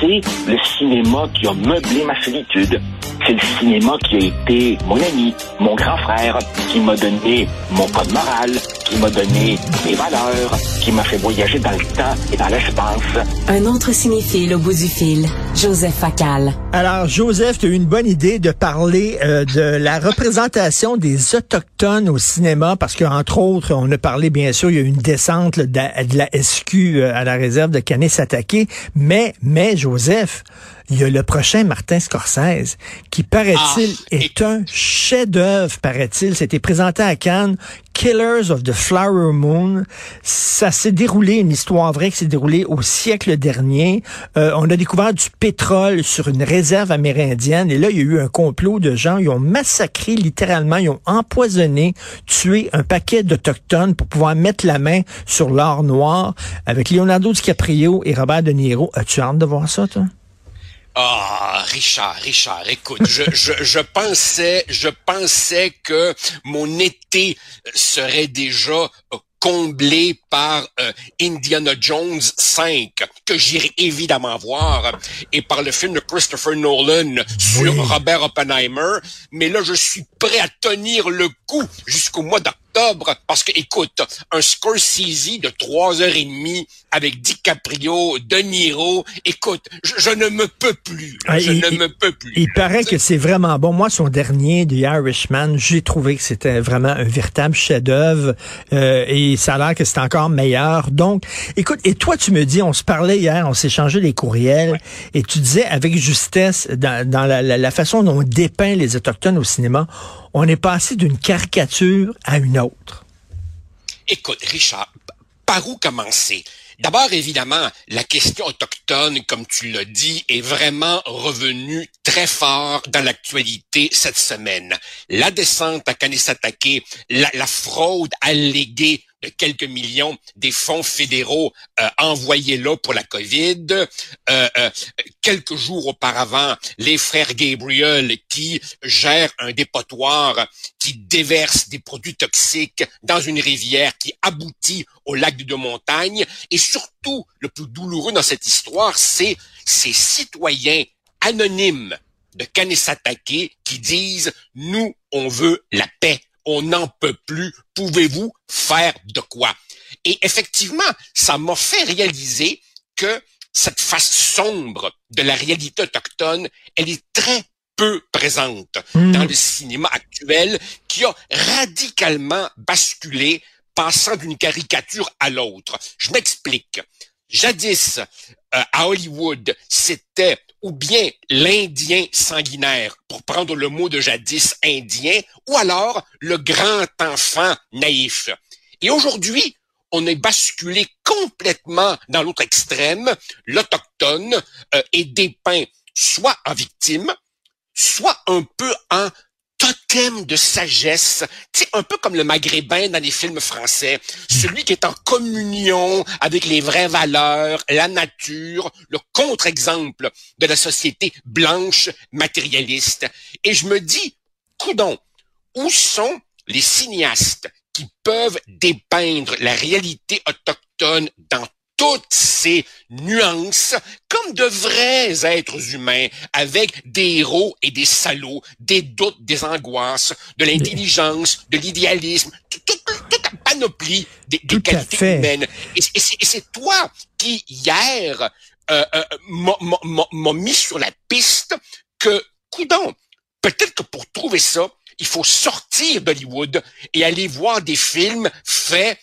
C'est le cinéma qui a meublé ma solitude. C'est le cinéma qui a été mon ami, mon grand frère, qui m'a donné mon code moral, qui m'a donné mes valeurs, qui m'a fait voyager dans le temps et dans l'espace. Un autre cinéphile au bout du fil, Joseph Facal. Alors, Joseph, tu as eu une bonne idée de parler euh, de la représentation des Autochtones au cinéma, parce qu'entre autres, on a parlé, bien sûr, il y a eu une descente de, la, de la SQ euh, à la réserve de Canet-Sataké, mais, mais, Joseph, il y a le prochain Martin Scorsese, qui, paraît-il, Ah, est un chef-d'œuvre, paraît-il. C'était présenté à Cannes, Killers of the Flower Moon. Ça s'est déroulé, une histoire vraie qui s'est déroulée au siècle dernier. Euh, on a découvert du pétrole sur une réserve amérindienne et là, il y a eu un complot de gens. Ils ont massacré littéralement, ils ont empoisonné, tué un paquet d'Autochtones pour pouvoir mettre la main sur l'or noir avec Leonardo DiCaprio et Robert De Niro. As-tu hâte de voir ça, toi? Ah, Richard, Richard, écoute, je, je, je pensais, je pensais que mon été serait déjà euh, comblé par euh, Indiana Jones 5, que j'irai évidemment voir, et par le film de Christopher Nolan sur Oui. Robert Oppenheimer. Mais là, je suis prêt à tenir le coup jusqu'au mois d'octobre, parce que, écoute, un Scorsese de trois heures et demie avec DiCaprio, De Niro, écoute, je, je ne me peux plus, là, Ah, je il- ne il- me peux plus. Il là. paraît que c'est vraiment bon. Moi, son dernier, The Irishman, j'ai trouvé que c'était vraiment un véritable chef-d'œuvre euh, et ça a l'air que c'est encore meilleur. Donc, écoute, et toi, tu me dis, on se parlait hier, on s'est changé les courriels et tu disais avec justesse, dans, dans la, la- la façon dont on dépeint les Autochtones au cinéma, on est passé d'une caricature à une autre. Écoute, Richard, par où commencer? D'abord, évidemment, la question autochtone, comme tu l'as dit, est vraiment revenue très fort dans l'actualité cette semaine. La descente à Kanesatake, la, la fraude alléguée de quelques millions des fonds fédéraux euh, envoyés là pour la COVID. Euh, euh, quelques jours auparavant, les frères Gabriel qui gèrent un dépotoir qui déverse des produits toxiques dans une rivière qui aboutit au lac de Montagne. Et surtout, le plus douloureux dans cette histoire, c'est ces citoyens anonymes de Kanesatake qui disent « Nous, on veut la paix. On n'en peut plus. Pouvez-vous faire de quoi? » Et effectivement, ça m'a fait réaliser que cette face sombre de la réalité autochtone, elle est très peu présente Hmm. dans le cinéma actuel qui a radicalement basculé, passant d'une caricature à l'autre. Je m'explique. Jadis, euh, à Hollywood, c'était ou bien l'Indien sanguinaire, pour prendre le mot de jadis indien, ou alors le grand enfant naïf. Et aujourd'hui, on est basculé complètement dans l'autre extrême. L'autochtone euh, est dépeint soit en victime, soit un peu en totem de sagesse, tu sais, un peu comme le maghrébin dans les films français, celui qui est en communion avec les vraies valeurs, la nature, le contre-exemple de la société blanche matérialiste. Et je me dis, coudon, où sont les cinéastes qui peuvent dépeindre la réalité autochtone dans toutes ces nuances comme de vrais êtres humains avec des héros et des salauds, des doutes, des angoisses, de l'intelligence, de l'idéalisme, tout- tout- tout- toute la panoplie des, des qualités humaines. Et, c'est- et c'est- et c'est toi qui, hier, euh, euh, m'a- m'a- m'a- m'a mis sur la piste que, coudon, peut-être que pour trouver ça, il faut sortir d'Hollywood et aller voir des films faits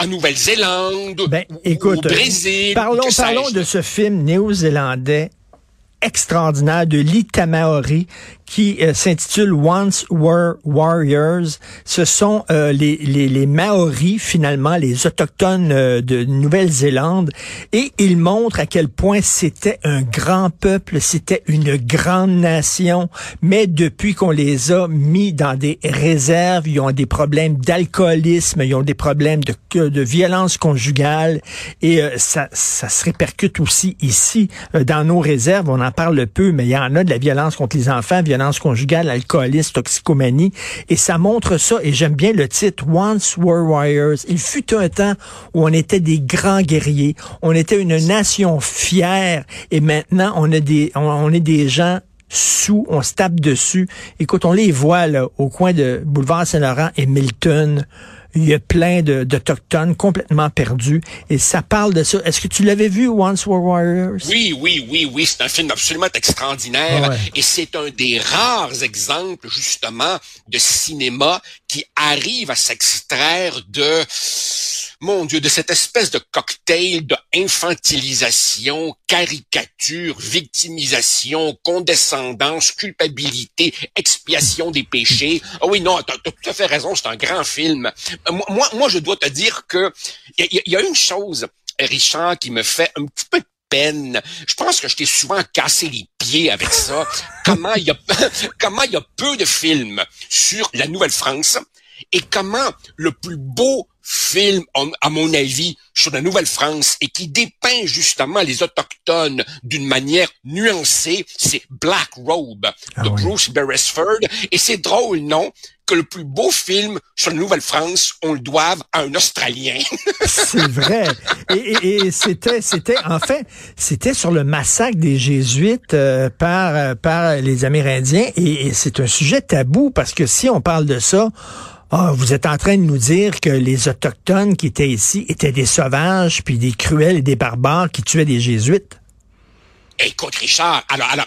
en Nouvelle-Zélande, Ben, ou- écoute, au Brésil. Parlons, parlons de ce film néo-zélandais extraordinaire de Lee Tamaori qui euh, s'intitule Once Were Warriors. Ce sont euh, les, les, les Maoris, finalement, les autochtones euh, de Nouvelle-Zélande. Et il montre à quel point c'était un grand peuple, c'était une grande nation. Mais depuis qu'on les a mis dans des réserves, ils ont des problèmes d'alcoolisme, ils ont des problèmes de, de violence conjugale. Et euh, ça, ça se répercute aussi ici, euh, dans nos réserves. On en parle peu, mais il y en a de la violence contre les enfants, violence conjugale, alcoolisme, toxicomanie. Et ça montre ça, et j'aime bien le titre, Once Were Warriors. Il fut un temps où on était des grands guerriers, on était une nation fière, et maintenant on, on est des gens sous, on se tape dessus. Écoute, on les voit là, au coin de Boulevard Saint-Laurent et Milton. Il y a plein d'Autochtones complètement perdus. Et ça parle de ça. Est-ce que tu l'avais vu, Once Were Warriors? Oui, oui, oui, oui. C'est un film absolument extraordinaire. Et c'est un des rares exemples, justement, de cinéma qui arrive à s'extraire de mon Dieu, de cette espèce de cocktail de infantilisation, caricature, victimisation, condescendance, culpabilité, expiation des péchés. Ah oui, non, tu as, tout à fait raison, c'est un grand film. Euh, moi, moi, je dois te dire que il y, a une chose, Richard, qui me fait un petit peu de peine. Je pense que je t'ai souvent cassé les pieds avec ça. comment il y a comment il y a peu de films sur la Nouvelle-France et comment le plus beau film, à mon avis, sur la Nouvelle-France et qui dépeint justement les Autochtones d'une manière nuancée, c'est Black Robe de ah Bruce Beresford. Et c'est drôle, non? que le plus beau film sur la Nouvelle-France, on le doive à un Australien. c'est vrai. Et, c'était, c'était, en fait, c'était sur le massacre des Jésuites euh, par, euh, par les Amérindiens. et c'est un sujet tabou parce que si on parle de ça, ah, vous êtes en train de nous dire que les Autochtones qui étaient ici étaient des sauvages, puis des cruels et des barbares qui tuaient des Jésuites? Écoute, Richard, alors, alors,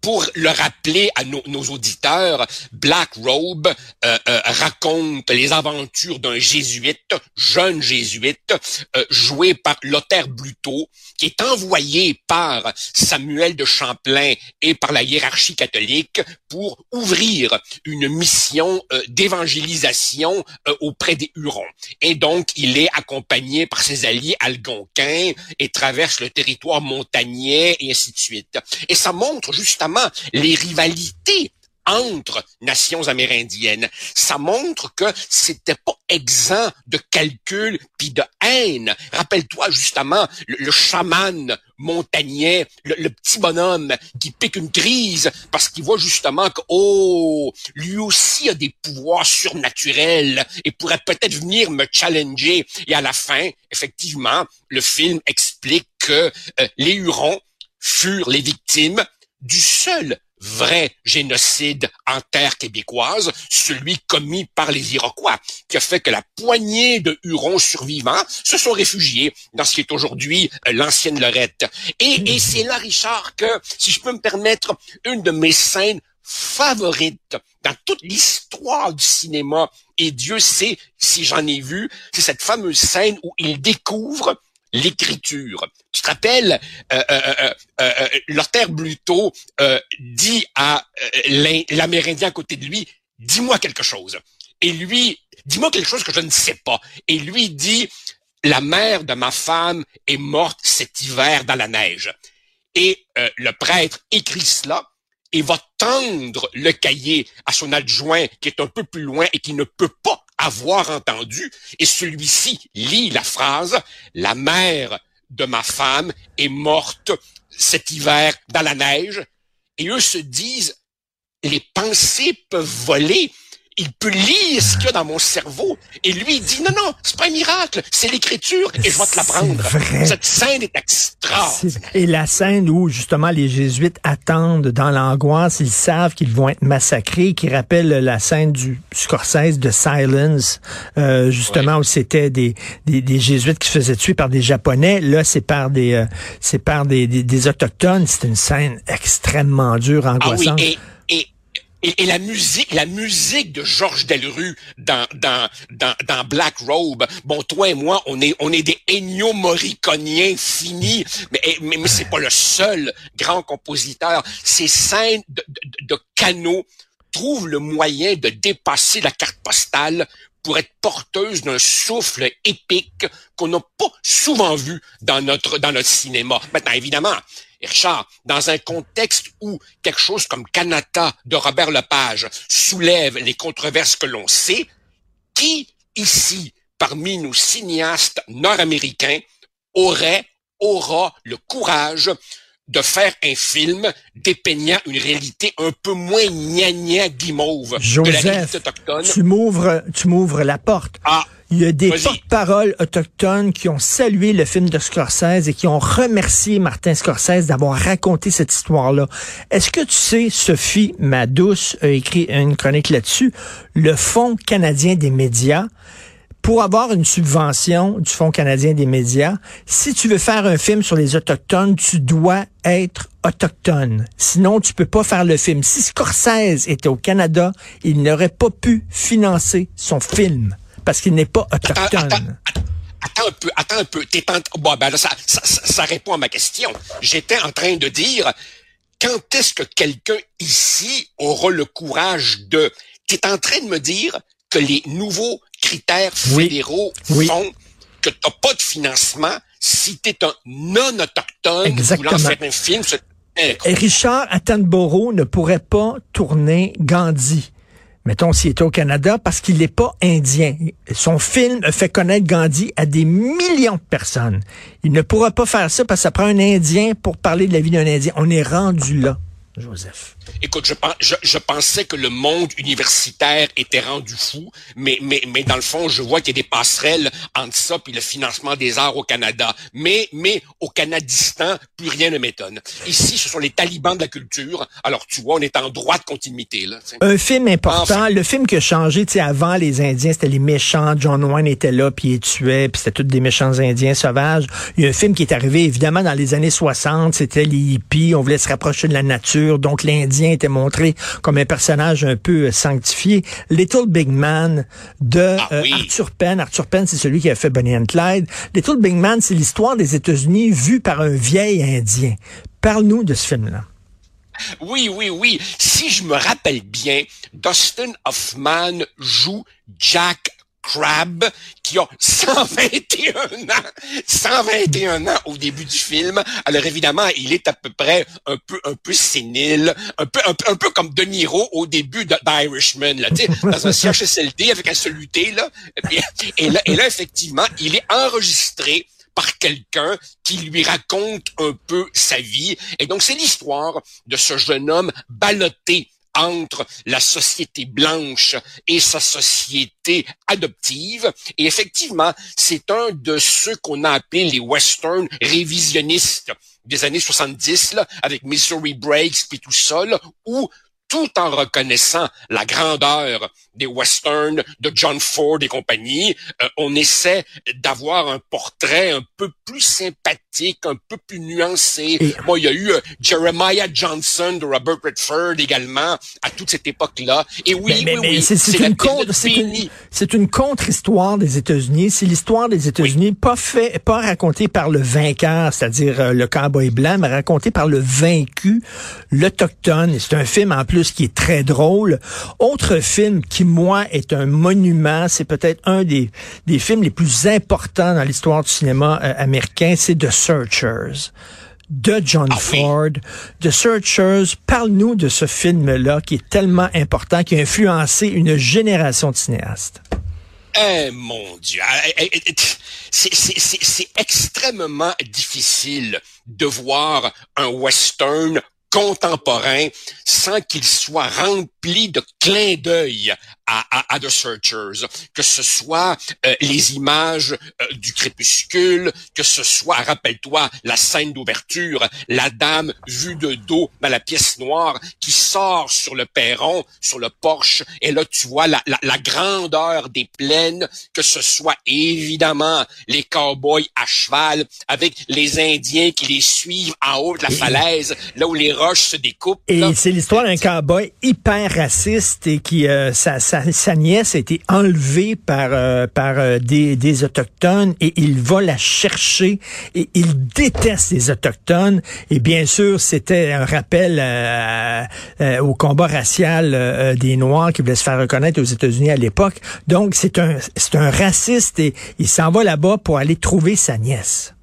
pour le rappeler à nos, auditeurs, Black Robe euh, euh, raconte les aventures d'un jésuite, jeune jésuite, euh, joué par Lothaire Bluto, qui est envoyé par Samuel de Champlain et par la hiérarchie catholique pour ouvrir une mission d'évangélisation auprès des Hurons. Et donc, il est accompagné par ses alliés algonquins et traverse le territoire montagnais et ainsi de suite. Et ça montre justement les rivalités entre nations amérindiennes. Ça montre que c'était pas exempt de calcul puis de haine. Rappelle-toi justement le, chaman montagnais, le, petit bonhomme qui pique une crise parce qu'il voit justement que oh, lui aussi a des pouvoirs surnaturels et pourrait peut-être venir me challenger. Et à la fin, effectivement, le film explique que euh, les Hurons furent les victimes du seul vrai génocide en terre québécoise, celui commis par les Iroquois, qui a fait que la poignée de Hurons survivants se sont réfugiés dans ce qui est aujourd'hui euh, l'ancienne Lorette. Et, et c'est là, Richard, que, si je peux me permettre, une de mes scènes favorites dans toute l'histoire du cinéma, et Dieu sait si j'en ai vu, c'est cette fameuse scène où il découvre l'écriture. Tu te rappelles, euh, euh, euh, Bluto dit à l'Amérindien à côté de lui, dis-moi quelque chose. Et lui, dis-moi quelque chose que je ne sais pas. Et lui dit, la mère de ma femme est morte cet hiver dans la neige. Et le prêtre écrit cela et va tendre le cahier à son adjoint qui est un peu plus loin et qui ne peut pas avoir entendu, et celui-ci lit la phrase, la mère de ma femme est morte cet hiver dans la neige, et eux se disent, les pensées peuvent voler, il peut lire ce qu'il y a dans mon cerveau. Et lui, il dit, non, non, c'est pas un miracle, c'est l'écriture et je vais te l'apprendre. Cette scène est extraordinaire. Et la scène où, justement, les jésuites attendent dans l'angoisse, ils savent qu'ils vont être massacrés, qui rappelle la scène du Scorsese de Silence, euh, justement, où c'était des, des, jésuites qui se faisaient tuer par des Japonais. Là, c'est par des, euh, c'est par des, des, Autochtones. C'est une scène extrêmement dure, angoissante. Ah oui, et, la musique, la musique de Georges Delru dans, dans, dans, dans, Black Robe. Bon, toi et moi, on est, on est des Ennio Morriconiens finis, mais, mais, mais c'est pas le seul grand compositeur. Ces scènes de, de, de canaux trouvent le moyen de dépasser la carte postale pour être porteuse d'un souffle épique qu'on n'a pas souvent vu dans notre dans notre cinéma. Maintenant, évidemment, Richard, dans un contexte où quelque chose comme Canada de Robert Lepage soulève les controverses que l'on sait, qui ici, parmi nos cinéastes nord-américains, aurait, aura le courage de faire un film dépeignant une réalité un peu moins gna guimauve Joseph, de la réalité autochtone? Tu m'ouvres, tu m'ouvres la porte. Ah. Il y a des porte-paroles autochtones qui ont salué le film de Scorsese et qui ont remercié Martin Scorsese d'avoir raconté cette histoire-là. Est-ce que tu sais, Sophie, ma douce, a écrit une chronique là-dessus, le Fonds canadien des médias pour avoir une subvention du Fonds canadien des médias, si tu veux faire un film sur les Autochtones, tu dois être autochtone. Sinon, tu peux pas faire le film. Si Scorsese était au Canada, il n'aurait pas pu financer son film parce qu'il n'est pas autochtone. Attends, un peu, attends un peu. Bon, ben ça, ça, ça répond à ma question. J'étais en train de dire, quand est-ce que quelqu'un ici aura le courage de... Tu es en train de me dire que les nouveaux critères fédéraux font que tu n'as pas de financement si tu es un non-autochtone voulant faire un film. Et Richard Attenborough ne pourrait pas tourner Gandhi. Mettons s'il était au Canada parce qu'il n'est pas indien. Son film fait connaître Gandhi à des millions de personnes. Il ne pourra pas faire ça parce que ça prend un Indien pour parler de la vie d'un Indien. On est rendu là. Joseph. Écoute, je, je, pensais que le monde universitaire était rendu fou, mais, mais, mais dans le fond, je vois qu'il y a des passerelles entre ça et le financement des arts au Canada. Mais, mais au Canadistan, plus rien ne m'étonne. Ici, ce sont les talibans de la culture. Alors, tu vois, on est en droit de continuité. Là, Un film important, le film qui a changé, tu sais, avant les Indiens, c'était les méchants. John Wayne était là, puis il tuait, puis c'était tous des méchants Indiens sauvages. Il y a un film qui est arrivé, évidemment, dans les années 60, c'était les hippies, on voulait se rapprocher de la nature, donc l'Indien était montré comme un personnage un peu sanctifié. Little Big Man de ah euh, Arthur Penn. Arthur Penn, c'est celui qui a fait Bonnie and Clyde. Little Big Man, c'est l'histoire des États-Unis vue par un vieil Indien. Parle-nous de ce film-là. Oui, oui, oui. Si je me rappelle bien, Dustin Hoffman joue Jack Crab, qui a 121 ans, 121 ans au début du film. Alors évidemment, il est à peu près un peu, un peu sénile, un peu, un, peu comme De Niro au début d'Irishman, là, dans un CHSLD avec un soluté, là. Et, là, et là, effectivement, il est enregistré par quelqu'un qui lui raconte un peu sa vie. Et donc, c'est l'histoire de ce jeune homme ballotté entre la société blanche et sa société adoptive. Et effectivement, c'est un de ceux qu'on a appelé les western révisionnistes des années 70, là, avec Missouri Breaks puis tout ça, là, où tout en reconnaissant la grandeur des westerns de John Ford et compagnie, euh, on essaie d'avoir un portrait un peu plus sympathique, un peu plus nuancé. Moi, il y a eu euh, Jeremiah Johnson de Robert Redford également à toute cette époque-là. Et oui, oui, oui, c'est une, contre, c'est une, contre-histoire des États-Unis. C'est l'histoire des États-Unis, pas fait, pas racontée par le vainqueur, c'est-à-dire euh, le cowboy blanc, mais racontée par le vaincu, l'autochtone. C'est un film en plus qui est très drôle. Autre film qui, moi, est un monument, c'est peut-être un des, des films les plus importants dans l'histoire du cinéma euh, américain, c'est The Searchers de John ah Ford, The Searchers. Parle-nous de ce film-là qui est tellement important, qui a influencé une génération de cinéastes. Eh mon Dieu, eh, eh, eh, c'est extrêmement difficile de voir un western contemporain sans qu'il soit rempli de clins d'œil à, The Searchers, que ce soit euh, les images euh, du crépuscule, que ce soit, rappelle-toi, la scène d'ouverture, la dame vue de dos dans la pièce noire qui sort sur le perron, sur le porche, et là tu vois la, la, grandeur des plaines, que ce soit évidemment les cowboys à cheval avec les Indiens qui les suivent en haut de la falaise, là où les roches se découpent. Et c'est l'histoire d'un cowboy hyper raciste et qui euh, ça, ça sa, nièce a été enlevée par, euh, par euh, des, des Autochtones et il va la chercher et il déteste les Autochtones. Et bien sûr, c'était un rappel euh, au combat racial des Noirs qui voulaient se faire reconnaître aux États-Unis à l'époque. Donc, c'est un, c'est un raciste et il s'en va là-bas pour aller trouver sa nièce.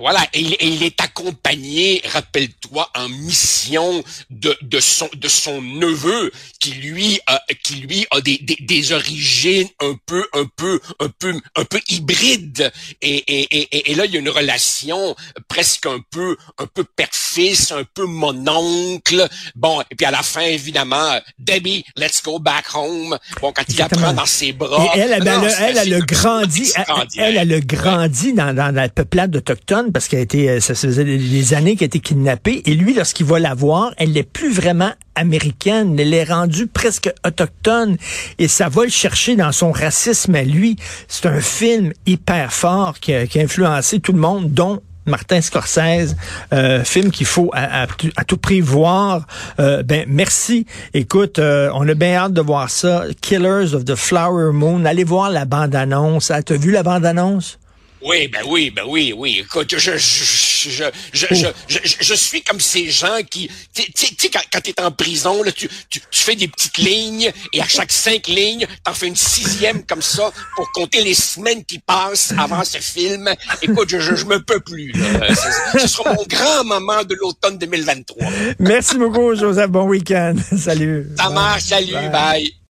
Voilà, et, il est accompagné, rappelle-toi, en mission de, de son de son neveu qui lui a, qui lui a des, des, des origines un peu un peu un peu un peu hybrides et, et, et, et là il y a une relation presque un peu un peu père-fils, un peu mon oncle. Bon, et puis à la fin évidemment, Debbie, let's go back home. Bon, quand il la prend dans ses bras. Et elle, elle, elle, elle, elle a grandi, elle, elle, a grandi dans, dans la peuplade autochtone parce qu'elle a été, euh, ça faisait des années qu'elle a été kidnappée. Et lui, lorsqu'il va la voir, elle n'est plus vraiment américaine, elle est rendue presque autochtone et ça va le chercher dans son racisme à lui. C'est un film hyper fort qui a, influencé tout le monde, dont Martin Scorsese, euh, film qu'il faut à, tout prix voir. Euh, ben merci. Écoute, on a bien hâte de voir ça. Killers of the Flower Moon. Allez voir la bande-annonce. Ah, t'as vu la bande-annonce? Oui, ben oui, ben oui, oui. Écoute, je, je, je, je, je, je, je suis comme ces gens qui, tu sais, quand, quand tu es en prison, là, tu, tu, tu, fais des petites lignes et à chaque cinq lignes, t'en fais une sixième comme ça pour compter les semaines qui passent avant ce film. Écoute, je, je, je me peux plus. Là. Ce sera mon grand moment de l'automne 2023. Merci beaucoup, Joseph. Bon week-end. Salut. Ça marche. Salut. bye.